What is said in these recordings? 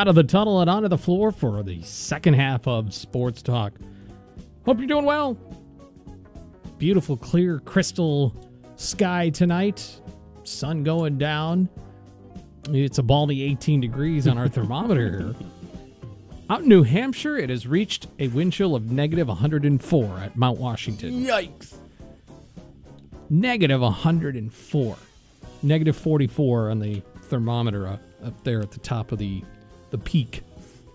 Out of the tunnel and onto the floor for the second half of Sports Talk. Hope you're doing well. Beautiful, clear, crystal sky tonight. Sun going down. It's a balmy 18 degrees on our thermometer here. Out in New Hampshire, it has reached a wind chill of negative 104 at Mount Washington. Yikes. Negative 104. Negative 44 on the thermometer uh, up there at the top of the the peak.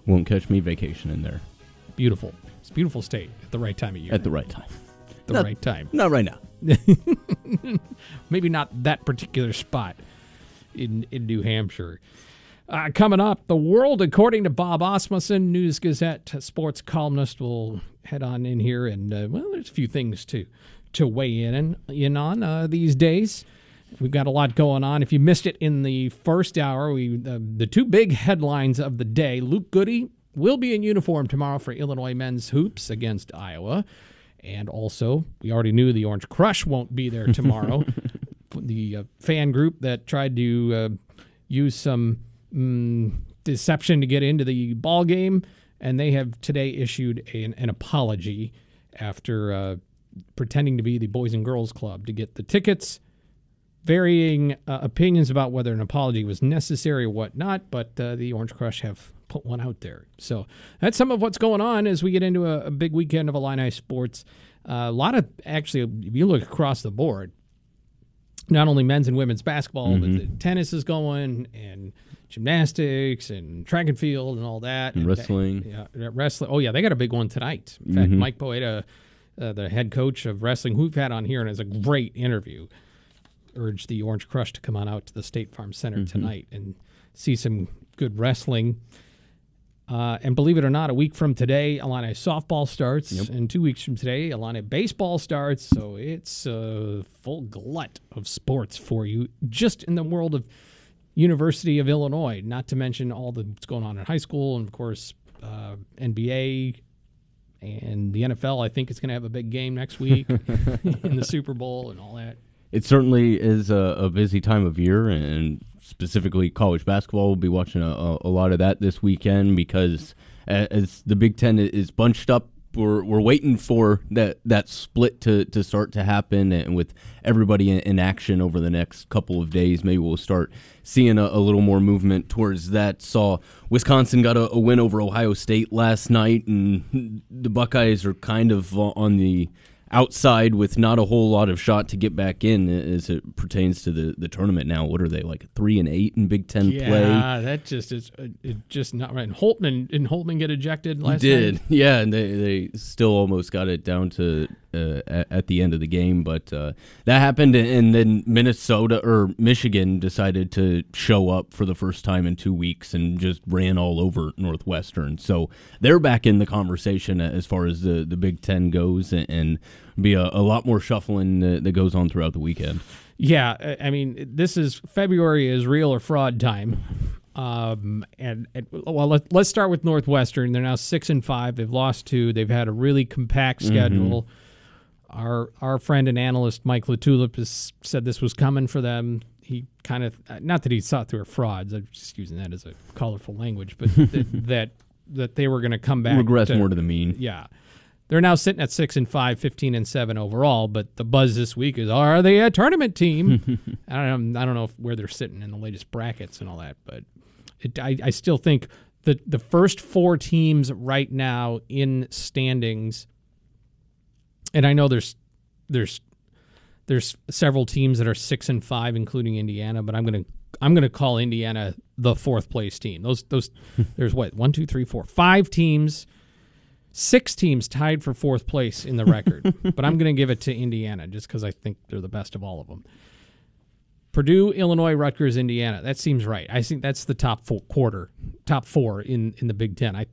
Won't catch me vacationing there Beautiful. It's a beautiful state at the right time of year. at the right time. the not- right time. Not right now. Maybe not that particular spot in in New Hampshire. Uh, coming up, the world according to Bob Asmussen, News Gazette sports columnist, will head on in here, and uh, well, there's a few things to to weigh in in on uh, these days. We've got a lot going on. If you missed it in the first hour, we uh, the two big headlines of the day: Luke Goode will be in uniform tomorrow for Illinois men's hoops against Iowa, and also we already knew the Orange Crush won't be there tomorrow. the uh, fan group that tried to uh, use some mm, deception to get into the ball game, and they have today issued an, an apology after uh, pretending to be the Boys and Girls Club to get the tickets. Varying uh, opinions about whether an apology was necessary or whatnot, but uh, the Orange Crush have put one out there. So that's some of what's going on as we get into a, a big weekend of Illini sports. Uh, a lot of actually, if you look across the board, not only men's and women's basketball, but the tennis is going and gymnastics and track and field and all that. And wrestling. Yeah, wrestling. Oh yeah, they got a big one tonight. In fact, Mike Poeta, uh, the head coach of wrestling, who we've had on here, and is a great interview, urged the Orange Crush to come on out to the State Farm Center tonight and see some good wrestling. Uh, and believe it or not, a week from today, Illini softball starts, and two weeks from today, Illini baseball starts. So it's a full glut of sports for you, just in the world of University of Illinois. Not to mention all the what's going on in high school, and of course uh, NBA and the NFL. I think it's going to have a big game next week in the Super Bowl and all that. It certainly is a, a busy time of year, and specifically college basketball. We'll be watching a, a, lot of that this weekend because as the Big Ten is bunched up, we're, we're waiting for that, that split to, to start to happen, and with everybody in, in action over the next couple of days, maybe we'll start seeing a, a little more movement towards that. Saw Wisconsin got a, a win over Ohio State last night, and the Buckeyes are kind of on the outside with not a whole lot of shot to get back in as it pertains to the, the tournament now. What are they like three and eight in Big Ten Yeah, play? Yeah, that just is uh, it just not right. And Holtmann didn't Holtmann get ejected He did, night? yeah, and they, they still almost got it down to uh, at, the end of the game, but uh, that happened, and then Minnesota or Michigan decided to show up for the first time in two weeks and just ran all over Northwestern. So they're back in the conversation as far as the, the Big Ten goes, and, and be a, a lot more shuffling that, that goes on throughout the weekend. Yeah, I- mean, this is February is real or fraud time. Um, and, and well, let, let's start with Northwestern. They're now six and five. They've lost two. They've had a really compact schedule. Our our friend and analyst Mike LaTulip has said this was coming for them. He kind of not that he thought they were frauds. I'm just using that as a colorful language, but that, that that they were going to come back. Regress to- more to the mean. yeah. They're now sitting at 6 and 5, 15 and 7 overall, but the buzz this week is are they a tournament team? I don't know, I don't know if, where they're sitting in the latest brackets and all that, but it, I, I still think that the first four teams right now in standings and I know there's there's there's several teams that are six and five, including Indiana. But I'm gonna I'm gonna call Indiana the fourth place team. Those those hmm. there's what one two three four five teams, six teams tied for fourth place in the record. but I'm gonna give it to Indiana just because I think they're the best of all of them. Purdue, Illinois, Rutgers, Indiana. That seems right. I think that's the top four quarter, top four in in the Big Ten. I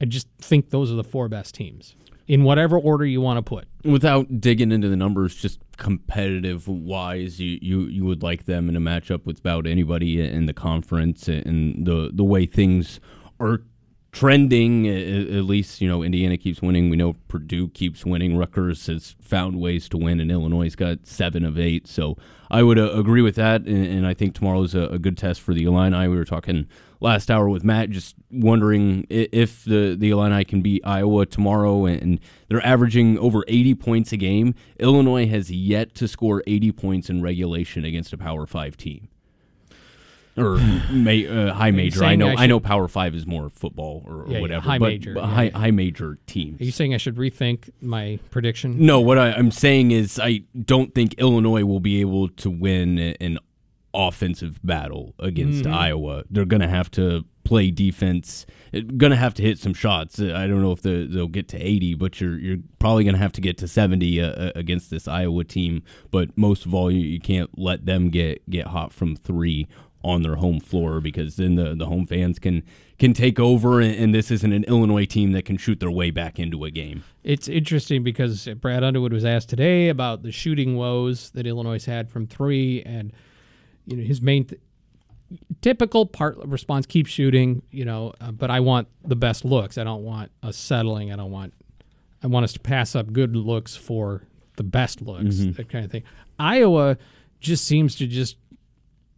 I just think those are the four best teams in whatever order you want to put. Without digging into the numbers, just competitive wise, you, you, you would like them in a matchup with about anybody in the conference and the the way things are trending. At least you know Indiana keeps winning. We know Purdue keeps winning. Rutgers has found ways to win, and Illinois got seven of eight. So I would uh, agree with that, and, and I think tomorrow's a, a good test for the Illini. We were talking last hour with Matt, just wondering if the the Illini can beat Iowa tomorrow, and they're averaging over 80 points a game. Illinois has yet to score 80 points in regulation against a Power Five team or ma- uh, high major. I know I, should, I, know Power Five is more football or, or yeah, whatever. Yeah, high but, major, but yeah, high high major teams. Are you saying I should rethink my prediction? No, what I, am saying is I don't think Illinois will be able to win an offensive battle against mm-hmm. Iowa. They're going to have to play defense. Going to have to hit some shots. I don't know if the, they'll get to 80, but you're you're probably going to have to get to 70 uh, uh, against this Iowa team. But most of all, you, you can't let them get get hot from three on their home floor because then the, the home fans can can take over and, and, this isn't an Illinois team that can shoot their way back into a game. It's interesting because Brad Underwood was asked today about the shooting woes that Illinois had from three and you know his main th- typical part response keep shooting you know uh, but I want the best looks I don't want us settling I don't want I want us to pass up good looks for the best looks mm-hmm. that kind of thing Iowa just seems to just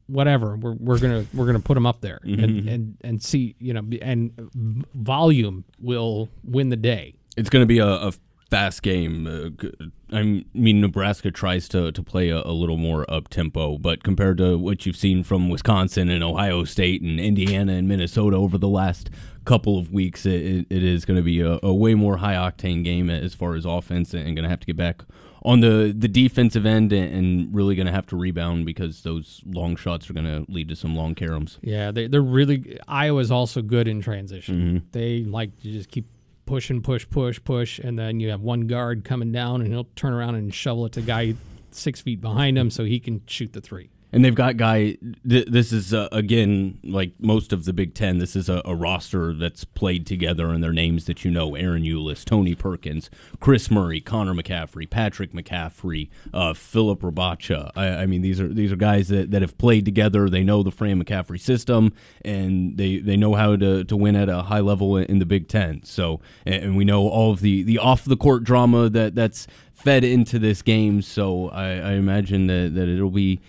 whatever we're, we're gonna we're gonna put them up there mm-hmm. and, and and see you know and volume will win the day it's gonna be a, a fast game uh, i mean nebraska tries to, to play a, a little more up tempo but compared to what you've seen from wisconsin and ohio state and indiana and minnesota over the last couple of weeks it, it is going to be a, a, way more high octane game as far as offense and going to have to get back on the the defensive end and really going to have to rebound because those long shots are going to lead to some long caroms. Yeah, they, they're really Iowa's also good in transition. Mm-hmm. They like to just keep pushing, push, push, push, and then you have one guard coming down and he'll turn around and shovel it to a guy six feet behind him so he can shoot the three and they've got guy. Th- this is uh, again like most of the Big Ten. This is a, a, roster that's played together, and their names that you know: Ahron Ulis, Tony Perkins, Kris Murray, Connor McCaffery, Patrick McCaffery, uh, Filip Rebraca. I, I, mean, these are these are guys that, that have played together. They know the Fran McCaffery system, and they, they know how to, to win at a high level in the Big Ten. So, and we know all of the the off the court drama that that's fed into this game. So, I, I imagine that that it'll be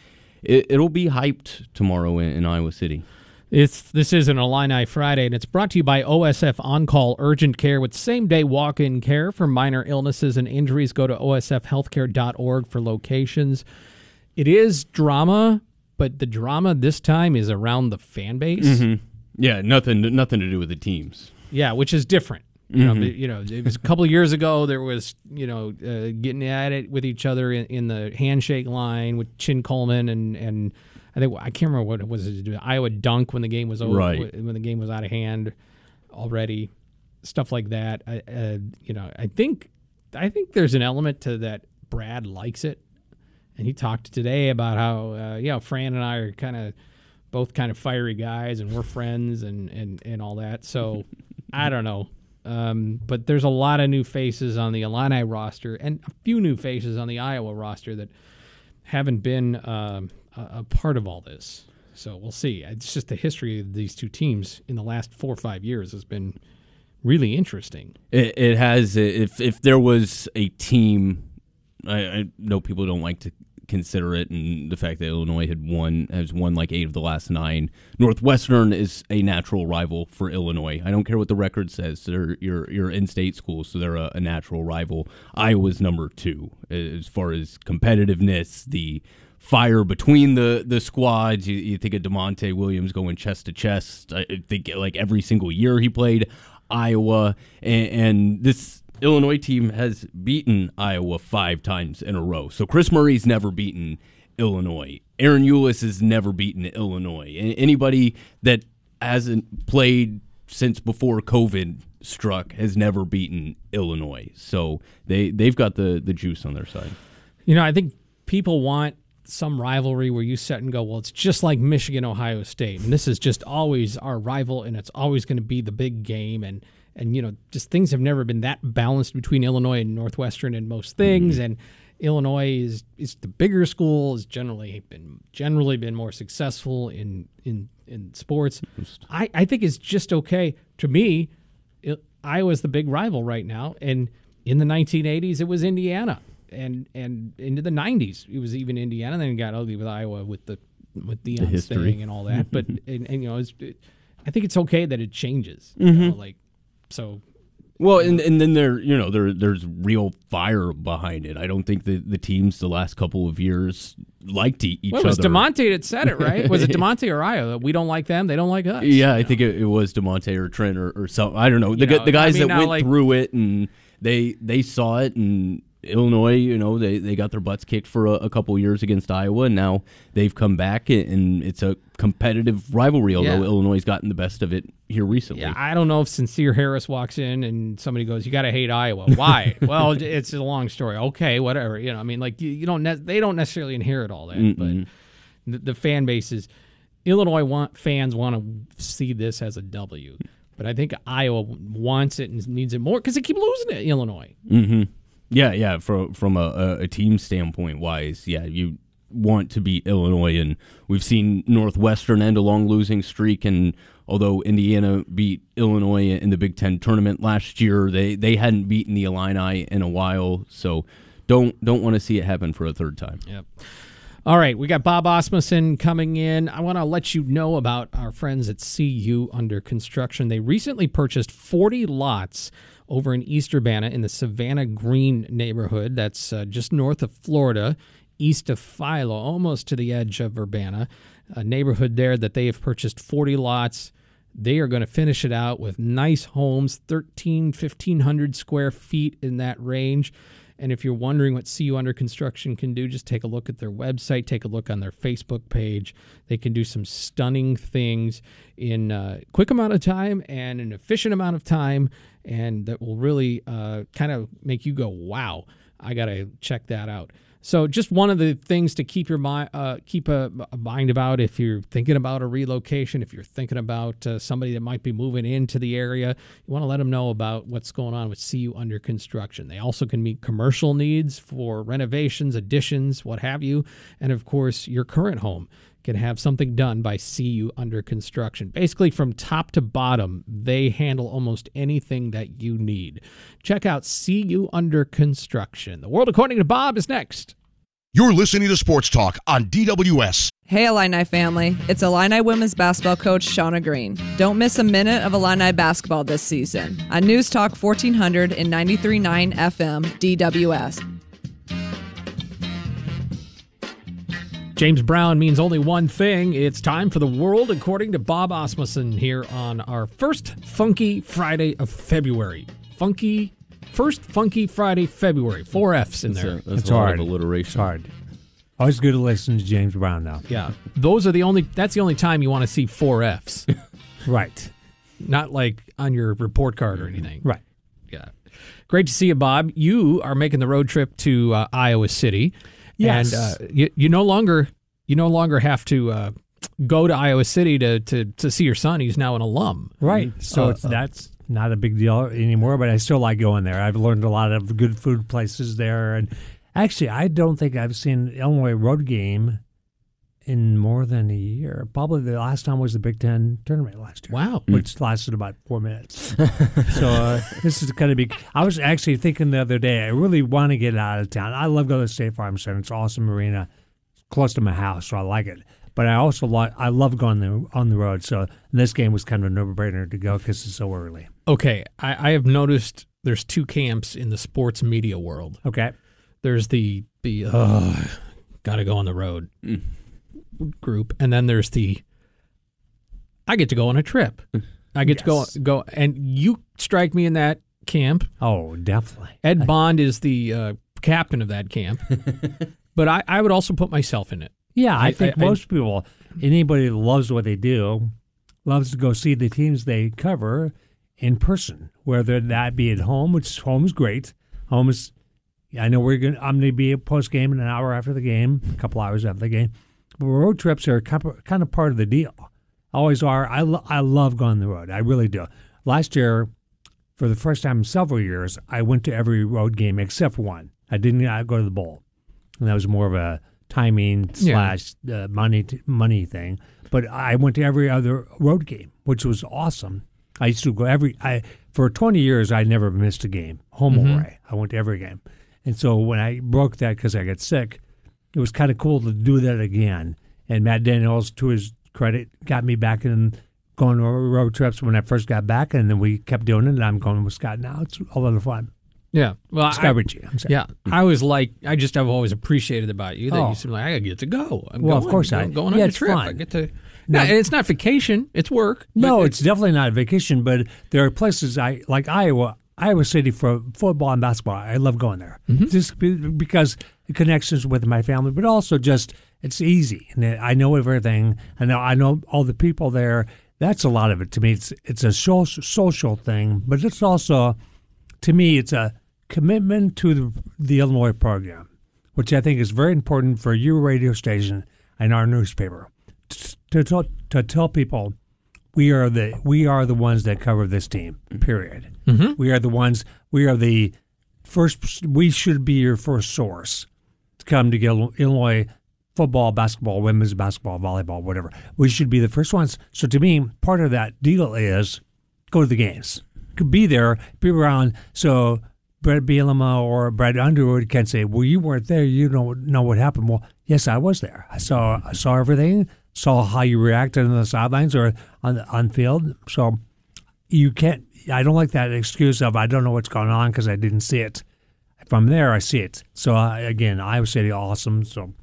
it, will be hyped tomorrow in, in Iowa City. It's this is an Illini Friday, and it's brought to you by OSF On Call Urgent Care with same day walk in care for minor illnesses and injuries. Go to osfhealthcare.org for locations. It is drama, but the drama this time is around the fan base. Mm-hmm. Yeah, nothing nothing to do with the teams. Yeah, which is different. You mm-hmm. know, you know, it was a couple of years ago. There was, you know, uh, getting at it with each other in, in, the handshake line with Chin Coleman and and I think I can't remember what it was. It Iowa dunk when the game was over, right. when the game was out of hand already, stuff like that. I, uh, you know, I think I think there's an element to that. Brad likes it, and he talked today about how uh, you know Fran and I are kind of both kind of fiery guys, and we're friends, and and and all that. So I don't know. Um, but there's a lot of new faces on the Illini roster and a few new faces on the Iowa roster that haven't been um, a, a, part of all this. So we'll see. It's just the history of these two teams in the last four or five years has been really interesting. It, it has. If if there was a team, I, I know people don't like to consider it, and the fact that Illinois had won has won like eight of the last nine. Northwestern is a natural rival for Illinois. I don't care what the record says; they're your your in-state school, so they're a, a natural rival. Iowa's number two as far as competitiveness. The fire between the the squads. You, you think of Da'Monte Williams going chest to chest. I think like every single year he played Iowa, and, and this Illinois team has beaten Iowa five times in a row. So Kris Murray's never beaten Illinois. Ahron Ulis has never beaten Illinois. Anybody that hasn't played since before COVID struck has never beaten Illinois. So they they've got the the juice on their side. You know, I think people want some rivalry where you sit and go, well, it's just like Michigan Ohio State, and this is just always our rival, and it's always going to be the big game, and and you know, just things have never been that balanced between Illinois and Northwestern in most things, mm-hmm. and Illinois is is the bigger school, has generally been generally been more successful in in in sports. I I think it's just okay to me. It, Iowa's the big rival right now, and in the 1980s it was Indiana and and into the 90s it was even Indiana. Then it got ugly with Iowa with the with Deion's history. thing and all that. but and, and you know, it's, it, I think it's okay that it changes. You mm-hmm. know, like so. Well, and and then there, you know, there there's real fire behind it. I don't think the the teams the last couple of years liked each Well, it was other. Da'Monte that said it, right? Was it Da'Monte or Iowa? We don't like them; they don't like us. Yeah, I think it, it was Da'Monte or Trent or, or something. I don't know. The, You know, the guys I mean, that went like- through it and they they saw it and Illinois, you know, they, they got their butts kicked for a, a couple years against Iowa, and now they've come back and, it's a competitive rivalry. Although Yeah. Illinois has gotten the best of it here recently. Yeah, I don't know if Sencire Harris walks in and somebody goes, "You got to hate Iowa." Why? well, it's a long story. Okay, whatever. You know, I mean, like you, you don't ne- they don't necessarily inherit all that, but the, the fan bases, Illinois want fans want to see this as a W, but I think Iowa wants it and needs it more because they keep losing to Illinois. Mm-hmm. Yeah, yeah. From from a, a, team standpoint wise, yeah, you want to beat Illinois, and we've seen Northwestern end a long losing streak. And although Indiana beat Illinois in the Big Ten tournament last year, they they hadn't beaten the Illini in a while. So don't don't want to see it happen for a third time. Yep. All right, we got Bob Asmussen coming in. I want to let you know about our friends at CU Under Construction. They recently purchased 40 lots over in East Urbana in the Savannah Green neighborhood. That's uh, just north of Florida, east of Philo, almost to the edge of Urbana. A neighborhood there that they have purchased 40 lots. They are going to finish it out with nice homes, 13, 1500 square feet in that range. And if you're wondering what CU Under Construction can do, just take a look at their website, take a look on their Facebook page. They can do some stunning things in a quick amount of time and an efficient amount of time, and that will really uh, kind of make you go, wow, I got to check that out. So, just one of the things to keep your mind uh, keep a, a mind about if you're thinking about a relocation, if you're thinking about uh, somebody that might be moving into the area, you want to let them know about what's going on with CU under construction. They also can meet commercial needs for renovations, additions, what have you, and of course, your current home can have something done by CU under construction. Basically, from top to bottom, they handle almost anything that you need. Check out CU under construction. The world according to Bob is next. You're listening to Sports Talk on DWS. Hey, Illini family. It's Illini women's basketball coach Shauna Green. Don't miss a minute of Illini basketball this season on News Talk 1400 and 93.9 FM DWS. James Brown means only one thing. It's time for the world according to Bob Asmussen here on our first Funky Friday of February. Funky, first Funky Friday, February. Four F's in there. That's, there. a, that's It's a lot hard. of alliteration. It's hard. Always good to listen to James Brown, though. Yeah. Those are the only, that's the only time you want to see four F's. Right. Not like on your report card or anything. Right. Yeah. Great to see you, Bob. You are making the road trip to uh, Iowa City. Yes. And uh, you, you no longer you no longer have to uh, go to Iowa City to, to to see your son. He's now an alum. Right. So Uh, it's that's not a big deal anymore, but I still like going there. I've learned a lot of good food places there. And actually, I don't think I've seen Illinois road game in more than a year. Probably the last time was the Big Ten tournament last year. Wow. Which lasted about four minutes. so uh, this is going to be. I was actually thinking the other day, I really want to get out of town. I love going to State Farm Center. It's an awesome arena. It's close to my house, so I like it. But I also like I love going the, on the road. So this game was kind of a no-brainer to go because it's so early. Okay, I, I have noticed there's two camps in the sports media world. Okay. There's the the uh, gotta go on the road group, and then there's the I get to go on a trip. I get Yes. to go go, and you strike me in that camp. Oh, definitely. Ed Bond is the uh, captain of that camp. but I, I would also put myself in it. Yeah, I, I- think I- I- most people, anybody that loves what they do, loves to go see the teams they cover in person, whether that be at home, which home is great. Home is, I know we're going. I'm going to be at post game in an hour after the game, a couple hours after the game. Road trips are kind of- part of the deal. Always are. I lo- I love going on the road. I really do. Last year, for the first time in several years, I went to every road game except one. I didn't go to the bowl, and that was more of a timing Yeah. slash uh, money t- money thing. But I went to every other road game, which was awesome. I used to go every. I for twenty years I never missed a game, home or away. I went to every game, and so when I broke that because I got sick, it was kind of cool to do that again. And Matt Daniels, to his credit, got me back in going on road trips when I first got back, and then we kept doing it. And I'm going with Scott now. It's a lot of fun. Yeah. Well, Scott I, Richey. I'm sorry. yeah. I was like, I just have always appreciated about you that Oh. you seem like I get to go. I'm Well, of course I'm I- going yeah, on a it's trip. I fun. get to. No, and it's not vacation. It's work. No, but it's definitely not a vacation, but there are places I like Iowa, Iowa City for football and basketball. I love going there mm-hmm. just because the connections with my family, but also just it's easy and I know everything. I know I know all the people there. That's a lot of it to me. It's it's a social social thing, but it's also to me it's a commitment to the, the Illinois program, which I think is very important for your radio station and our newspaper to, to, tell, to tell people we are the we are the ones that cover this team. Period. Mm-hmm. We are the ones. We are the first. We should be your first source come to Illinois football, basketball, women's basketball, volleyball, whatever. We should be the first ones. So to me, part of that deal is go to the games, be there, be around. So Bret Bielema or Brett Underwood can say, "Well, you weren't there. You don't know what happened." Well, yes, I was there. I saw I saw everything. Saw how you reacted on the sidelines or on the on field. So you can't. I don't like that excuse of I don't know what's going on because I didn't see it. From there, I see it. So uh, again, Iowa City, awesome. So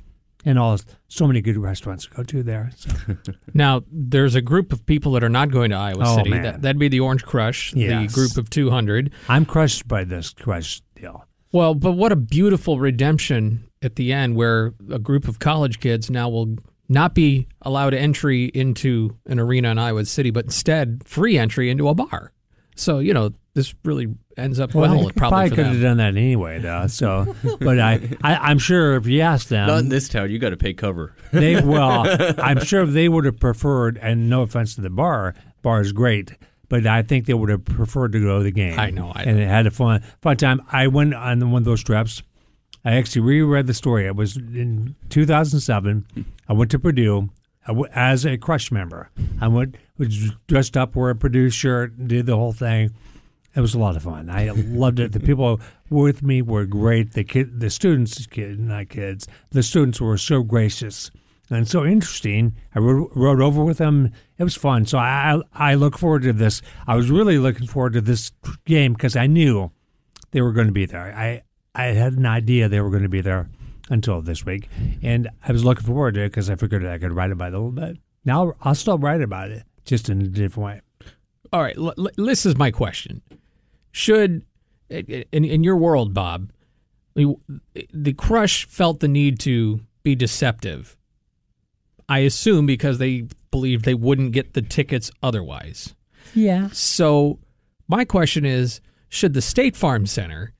and all so many good restaurants to go to there. So. Now, there's a group of people that are not going to Iowa Oh, City. man. That, that'd be the Orange Crush, Yes. the group of 200. I'm crushed by this crush deal. Well, but what a beautiful redemption at the end where a group of college kids now will not be allowed entry into an arena in Iowa City, but instead free entry into a bar. So, you know, this really ends up well, they probably, for could them. have done that anyway, though. So, but I, I, I'm sure if you asked them, Not in this town. You got to pay cover. they well, I'm sure they would have preferred. And no offense to the bar, bar is great, but I think they would have preferred to go to the game. I know, I and it had a fun fun time. I went on one of those trips. I actually reread the story. It was in 2007. I went to Purdue I w- as a Crush member. I went was dressed up, wore a Purdue shirt, did the whole thing. It was a lot of fun. I loved it. The people with me were great. The kid, the students, kid, not kids, the students were so gracious and so interesting. I rode, rode over with them. It was fun. So I, I look forward to this. I was really looking forward to this game because I knew they were going to be there. I, I had an idea they were going to be there until this week, and I was looking forward to it because I figured I could write about it a little bit. Now I'll still write about it, just in a different way. All right, l- l- this is my question. Should, in, in your world, Bob, the Crush felt the need to be deceptive. I assume because they believed they wouldn't get the tickets otherwise. Yeah. So, my question is should the State Farm Center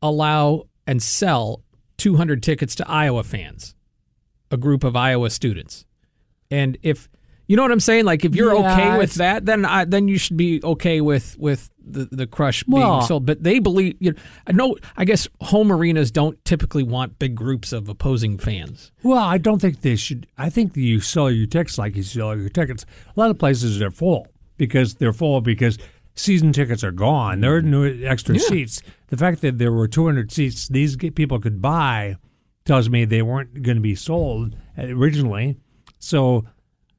allow and sell 200 tickets to Iowa fans, a group of Iowa students? And if you know what I'm saying, like if you're Yeah, okay with that, then I, then you should be okay with with the, the crush being Well- sold. But they believe, you know, I know. I guess home arenas don't typically want big groups of opposing fans. Well, I don't think they should. I think you sell your tickets like you sell your tickets. A lot of places are full because they're full because season tickets are gone. There are no extra seats. The fact that there were 200 seats these people could buy tells me they weren't going to be sold originally. So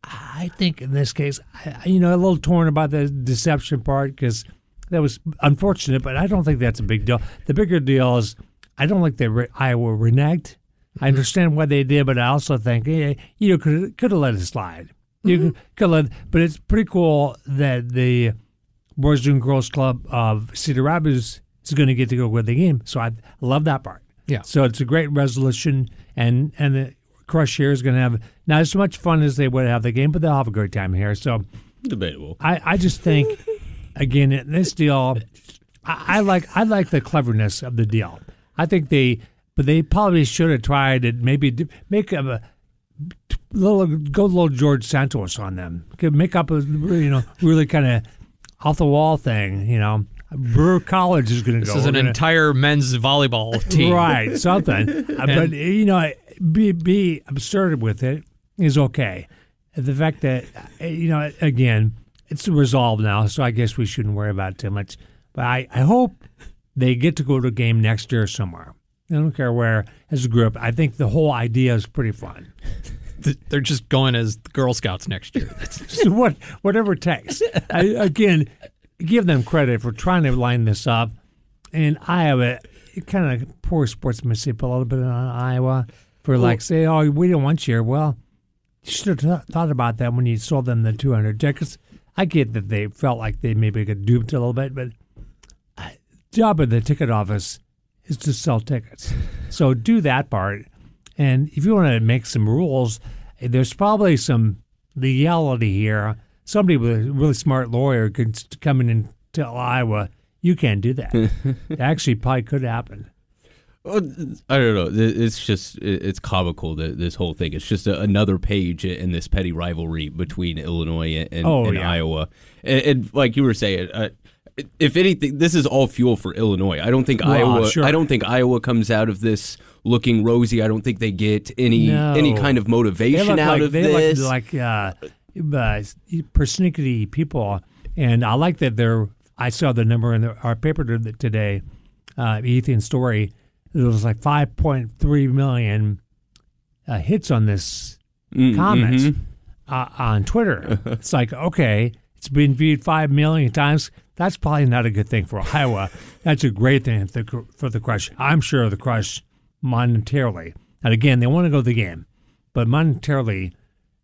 I think in this case, I, you know, a little torn about the deception part because that was unfortunate, but I don't think that's a big deal. The bigger deal is I don't like that re- Iowa reneged. I mm-hmm. understand what they did, but I also think yeah, you could could have let it slide. You mm-hmm. could, could let, but it's pretty cool that the Boys and Girls Club of Cedar Rapids is going to get to go with the game. So I love that part. Yeah. So it's a great resolution, and and the crush here is going to have not as much fun as they would have the game, but they'll have a great time here. So Debatable. I, I just think again in this deal, I, I like I like the cleverness of the deal. I think they, but they probably should have tried and maybe make a, a little go a little George Santos on them. Could Make up a you know really kind of off the wall thing. You know, Brewer College is going to go. This is an gonna- entire men's volleyball team. Right, something. Uh, but you know, be be absurd with it is okay. The fact that uh, you know, again, it's resolved now, so I guess we shouldn't worry about it too much. But I, I hope they get to go to a game next year somewhere. I don't care where as a group. I think the whole idea is pretty fun. They're just going as Girl Scouts next year. What whatever it takes. I, again, give them credit for trying to line this up. And Iowa, kind of poor sportsmanship a little bit on Iowa for like say, oh, we don't want you here. Well, you should have th- thought about that when you sold them the 200 tickets. I get that they felt like they maybe got duped a little bit, but I- job of the ticket office is to sell tickets. So do that part. And if you want to make some rules, there's probably some legality here. Somebody with a really smart lawyer could s- come in and tell Iowa, you can't do that. it actually probably could happen. Well, I don't know. It's just it's comical that this whole thing. It's just a, another page in this petty rivalry between Illinois and, and, Oh, and yeah. Iowa. And, and like you were saying, uh, if anything, this is all fuel for Illinois. I don't think Well, Iowa. sure. I don't think Iowa comes out of this looking rosy. I don't think they get any No. any kind of motivation out like, of they this. look like uh, uh, persnickety people, and I like that they're. I saw the number in the, our paper today, uh, Ethan story. It was like 5.3 million uh, hits on this Mm, comment mhm. uh, on Twitter. it's like okay, it's been viewed five million times. That's probably not a good thing for Iowa. That's a great thing for the, for the crush. I'm sure the crush monetarily. And again, they want to go to the game, but monetarily,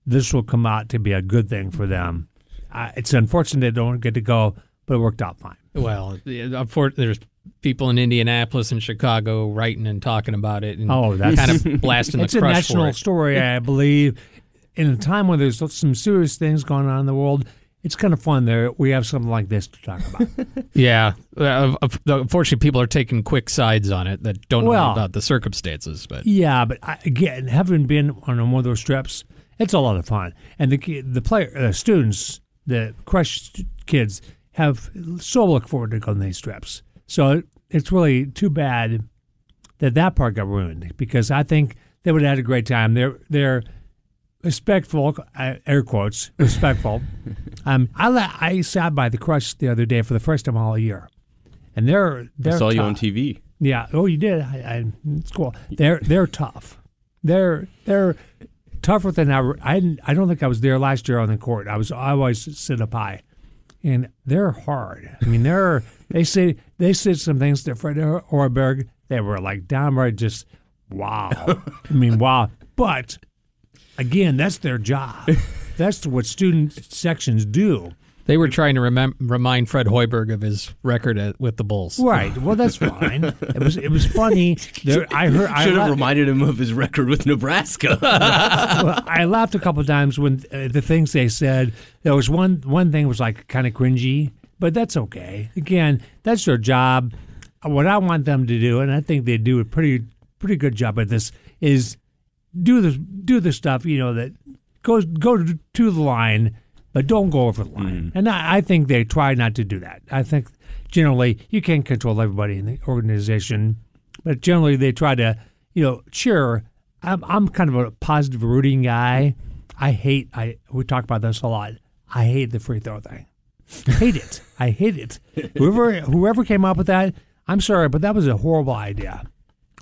this will come out to be a good thing for them. Uh, it's unfortunate they don't get to go, but it worked out fine. well, there's people in Indianapolis and Chicago writing and talking about it and Oh, that's- kind of blasting it's the a national it. story, I believe. In a time when there's some serious things going on in the world, it's kind of fun there. We have something like this to talk about. Yeah. Uh, unfortunately, people are taking quick sides on it that don't know about the circumstances. But Yeah, but I, again, having been on one of those trips, it's a lot of fun. And the the player, the students, the crush kids have so look forward to going on these trips. So it's really too bad that that part got ruined because I think they would have had a great time. They're they're respectful, uh, air quotes, respectful. um, I la- I sat by the crush the other day for the first time all year, and they're they're saw you on TV. Yeah. Oh, you did. I, I, it's cool. They're they're tough. They're they're tougher than I. I I don't think I was there last year on the court. I was. I always sit up high, and they're hard. I mean, they're they say they said some things to Fred Hoiberg. They were like downright just wow. I mean, wow. But again, that's their job. That's what student sections do. They were trying to remem- remind Fred Hoiberg of his record at, with the Bulls. Right. Well, that's fine. It was it was funny. There, I heard. I Should have la- reminded him of his record with Nebraska. well, I laughed a couple of times when uh, the things they said. There was one one thing was like kind of cringy, but that's okay. Again, that's their job. What I want them to do, and I think they do a pretty pretty good job at this, is do the do the stuff you know that goes go to, to the line, but don't go over the line. Mm-hmm. And I, I think they try not to do that. I think generally you can't control everybody in the organization, but generally they try to you know sure, I'm I'm kind of a positive rooting guy. I hate I we talk about this a lot. I hate the free throw thing. hate it. I hate it. Whoever whoever came up with that, I'm sorry, but that was a horrible idea.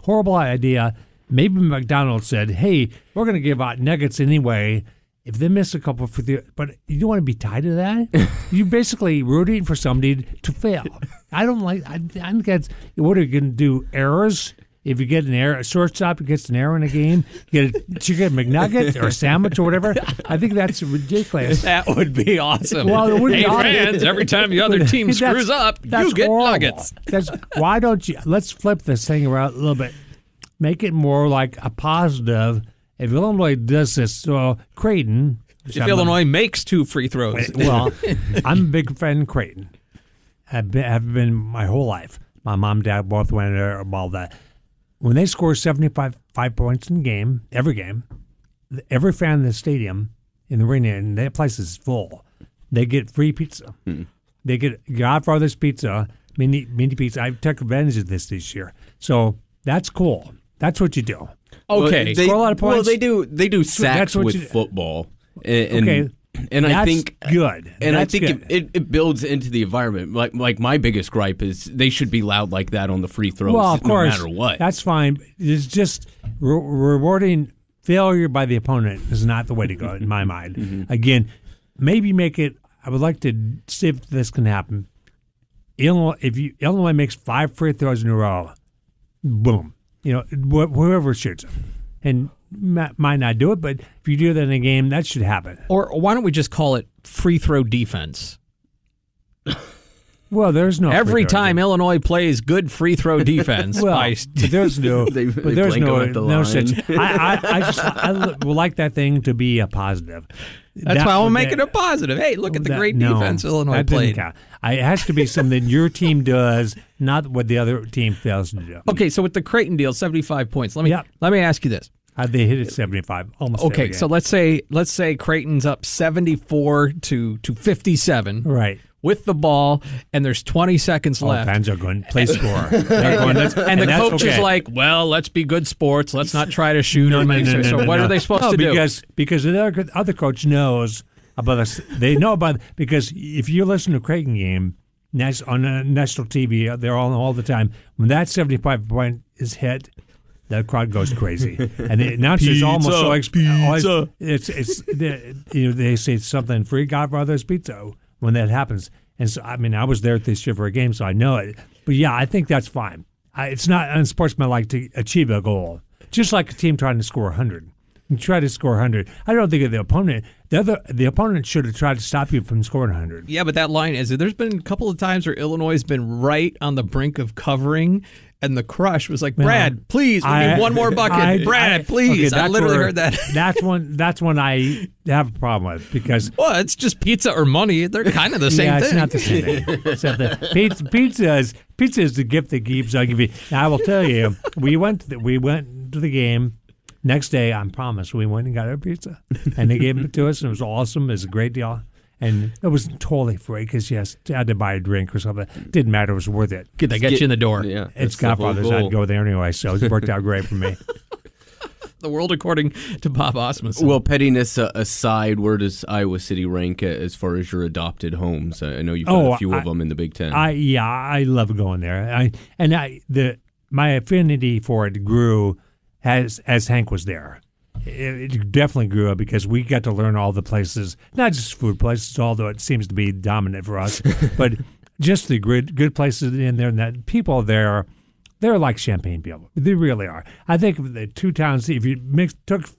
Horrible idea. Maybe McDonald's said, "Hey, we're going to give out nuggets anyway." If they miss a couple for the, but you don't want to be tied to that. You're basically rooting for somebody to fail. I don't like. I, I think that's what are you going to do? Errors? if you get an error, a shortstop gets an error in a game, you get a chicken McNugget or a sandwich or whatever. I think that's ridiculous. That would be awesome. Well, it would be hey, awesome. fans, every time the other team screws up, you get horrible. nuggets. That's why don't you? Let's flip this thing around a little bit. Make it more like a positive. If Illinois does this, so Creighton. If Illinois makes two free throws. well, I'm a big fan of Creighton. I've been, have been my whole life. My mom, and dad both went there about that. When they score 75 five points in a game, every game, every fan in the stadium, in the arena, and that place is full, they get free pizza. Hmm. They get Godfather's Pizza, mini mini pizza. I took advantage of this this year, so that's cool. That's what you do. Okay. Well, they, Score a lot of Well, they do. They do that's sacks with you- football, and, Okay, and I think good. And I think it, it, it builds into the environment. Like like my biggest gripe is they should be loud like that on the free throws, well, of no course, matter what. That's fine. It's just re- rewarding failure by the opponent is not the way to go in my mind. Mm-hmm. Again, maybe make it. I would like to see if this can happen. Illinois, if you Illinois makes five free throws in a row, boom. You know, wh- whoever shoots them, and might not do it, but if you do that in a game, that should happen. or why don't we just call it free throw defense? Well, there's no Every time Illinois plays good free throw defense, Well, by, but there's no, They- but they there's no, at the no such. I, I, I just, I would like that thing to be a positive. that's That why I'm would- making it a positive. Hey, look at the that- great no, defense Illinois that doesn't played. count. I, it has to be something your team does, not what the other team fails to do. Okay, so with the Creighton deal, 75 points. Let me Yep. let me ask you this. Uh, they hit it 75, almost. Okay, so let's say let's say Creighton's up 74 to to 57 right. With the ball and there's 20 seconds All left. fans are going play score. They're going, let's- and the that's coach is like, "Well, let's be good sports. Let's not try to shoot." No, or no, no, so, no, so what no. are they supposed no, to do? because, Because the other, other coach knows about us. They know about because if you listen to Creighton game nas- on uh, national TV, they're on all the time. When that seventy-five point is hit, the crowd goes crazy, and the announcers almost so exp- always, it's it's the, you know they say something free Godfather's pizza when that happens. And so I mean I was there at for a game, so I know it. But yeah, I think that's fine. I, it's not unsportsmanlike to achieve a goal, just like a team trying to score hundred. You try to score 100. I don't think of the opponent. The other, the opponent should have tried to stop you from scoring 100. yeah, but that line is there's been a couple of times where Illinois has been right on the brink of covering, and the crush was like, "Brad, please, we I- need one more bucket. I- Brad, I- please." okay, I literally where- heard that. that's one. That's one I have a problem with because well, it's just pizza or money. They're kind of the same yeah, thing. it's not the same thing. Not the, pizza, pizza is pizza is the gift that keeps on giving. Now, I will tell you, we went to the, we went to the game. Next day, I promise, we went and got our pizza, and they gave it to us, and it was awesome. It was a great deal, and it was totally free because yes, I had to buy a drink or something. Didn't matter; it was worth it. Good, they get you in the door. Yeah, It's that's the whole Godfather's. I'd go there anyway, so it worked out great for me. The world according to Bob Osmus. Well, pettiness uh, aside, where does Iowa City rank uh, as far as your adopted homes? I I know you've got Oh, a few I- of them in the Big Ten. I yeah, I love going there. I and I the my affinity for it grew as as Hank was there. It, it definitely grew up because we got to learn all the places, not just food places, although it seems to be dominant for us, but just the good good places in there. And that people there, they're like Champaign people. They really are. I think the two towns. If you mix, took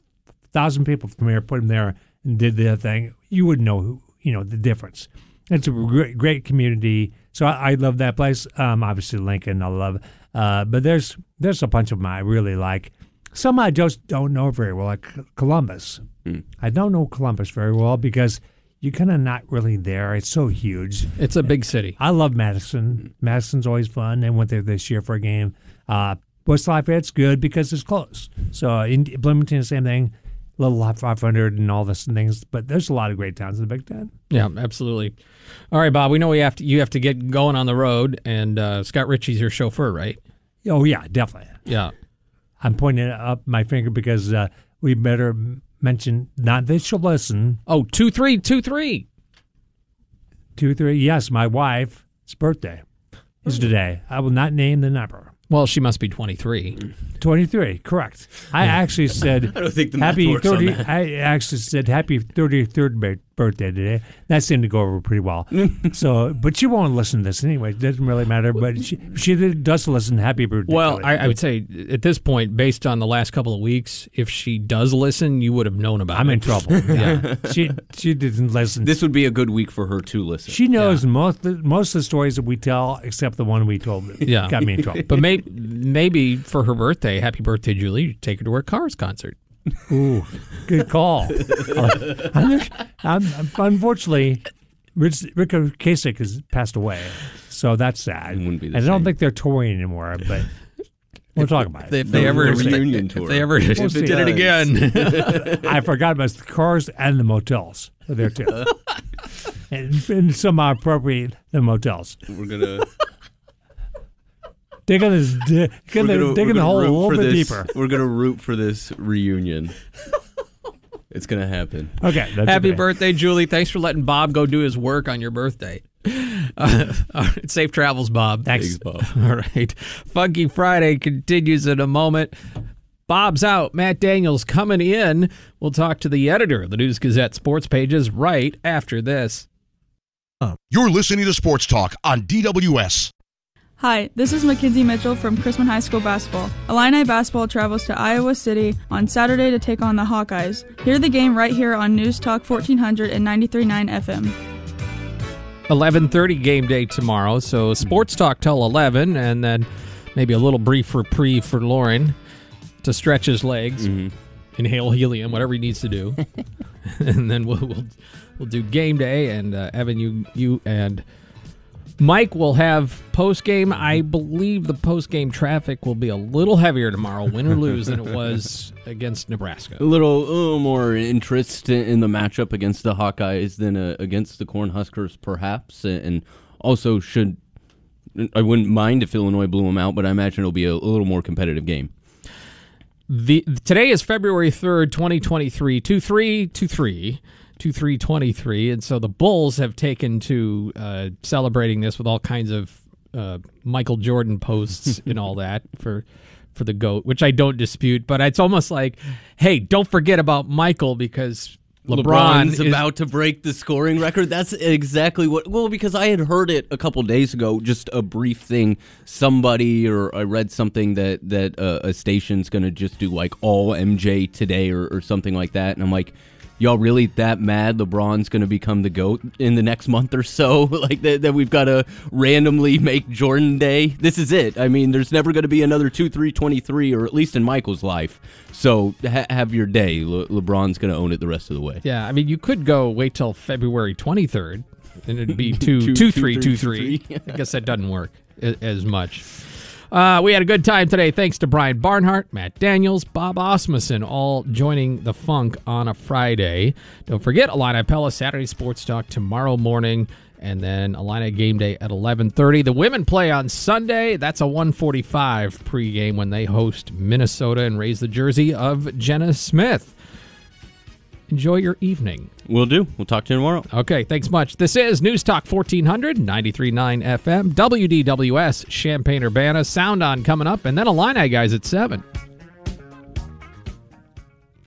thousand people from here, put them there, and did the thing, you would know who you know the difference. It's a great, great community. So I, I love that place. Um, obviously Lincoln, I love. Uh, but there's there's a bunch of them I really like. Some I just don't know very well, like Columbus. I don't know Columbus very well because you're kind of not really there. It's so huge. It's a big city. I love Madison. Madison's always fun. They went there this year for a game. Uh, West Lafayette's good because it's close. So in Bloomington, same thing. Little Lot 500 and all this and things. But there's a lot of great towns in the Big Ten. Yeah, absolutely. All right, Bob. We know we have to. You have to get going on the road, and uh, Scott Richey's your chauffeur, right? Oh yeah, definitely. Yeah. I'm pointing up my finger because uh, we better mention not that she'll listen. Oh, two three two three. Two, three. Yes, my wife's birthday is today. I will not name the number. Well, she must be twenty three. 23, correct. I actually said I don't think the math happy works on 30 that. I actually said happy 33rd birthday today. That seemed to go over pretty well. so, but she won't listen to this anyway. It doesn't really matter. But she, she does listen. Happy birthday. Well, I. I would say at this point, based on the last couple of weeks, if she does listen, you would have known about I'm it. in trouble. Yeah, she she didn't listen. This would be a good week for her to listen. she knows most most of the stories that we tell, except the one we told. That Yeah. got me in trouble. But may, maybe for her birthday, happy birthday, Julie, take her to her Cars concert. Ooh, good call. Uh, I'm, I'm, unfortunately, Rich, Ric Ocasek has passed away, so that's sad. It wouldn't be the and I don't think they're touring anymore, but we'll talk about If it. they ever, a if they- reunion if tour. they ever We'll see. did it again. I forgot about the cars and the motels. They're there too, and, and somehow appropriate the motels. We're gonna Digging this, di- digging, we're the, gonna, digging the hole a root little for bit this, deeper. We're gonna root for this reunion. it's gonna happen. Okay, that's Happy okay. birthday, Julie. Thanks for letting Bob go do his work on your birthday. Uh, all right, safe travels, Bob. Thanks. Thanks, Bob. All right. Funky Friday continues in a moment. Bob's out. Matt Daniels coming in. We'll talk to the editor of the News Gazette sports pages right after this. You're listening to Sports Talk on DWS. Hi, this is Mackenzie Mitchell from Chrisman High School basketball. Illini basketball travels to Iowa City on Saturday to take on the Hawkeyes. Hear the game right here on News Talk 1400 and 93.9 FM. 11:30 game day tomorrow. So sports talk till 11, and then maybe a little brief reprieve for Loren to stretch his legs, inhale helium, whatever he needs to do, and then we'll we'll, we'll do game day. And uh, Evan, you you and Mike will have post game. I believe the post game traffic will be a little heavier tomorrow, win or lose, than it was against Nebraska. A little, a little more interest in, in the matchup against the Hawkeyes than uh, against the Cornhuskers, perhaps, and also should. I wouldn't mind if Illinois blew them out, but I imagine it'll be a, a little more competitive game. The today is February third, twenty twenty three. Two three two three. Twenty three, and so the Bulls have taken to uh, celebrating this with all kinds of uh, Michael Jordan posts and all that for for the goat, which I don't dispute. But it's almost like, hey, don't forget about Michael because LeBron LeBron's is, about to break the scoring record. That's exactly what. Well, because I had heard it a couple days ago, just a brief thing. Somebody or I read something that that uh, a station's going to just do like all MJ today or, or something like that, and I'm like. Y'all really that mad LeBron's going to become the GOAT in the next month or so? like that, that we've got to randomly make Jordan Day? This is it. I mean, there's never going to be another 2 3 23, or at least in Michael's life. So ha- have your day. Le- LeBron's going to own it the rest of the way. Yeah, I mean, you could go wait till February 23rd, and it'd be two, Two- two, three, two, three. three. I guess that doesn't work as much. Uh, we had a good time today. Thanks to Brian Barnhart, Matt Daniels, Bob Asmussen, all joining the funk on a Friday. Don't forget Illini Pella Saturday Sports Talk tomorrow morning, and then Illini Game Day at 11:30. The women play on Sunday. That's a 1:45 pregame when they host Minnesota and raise the jersey of Jenna Smith. Enjoy your evening. We'll do. We'll talk to you tomorrow. Okay, thanks much. This is News Talk 1400, 93.9 FM, WDWS, Champaign Urbana. Sound on coming up, and then Illini guys at 7.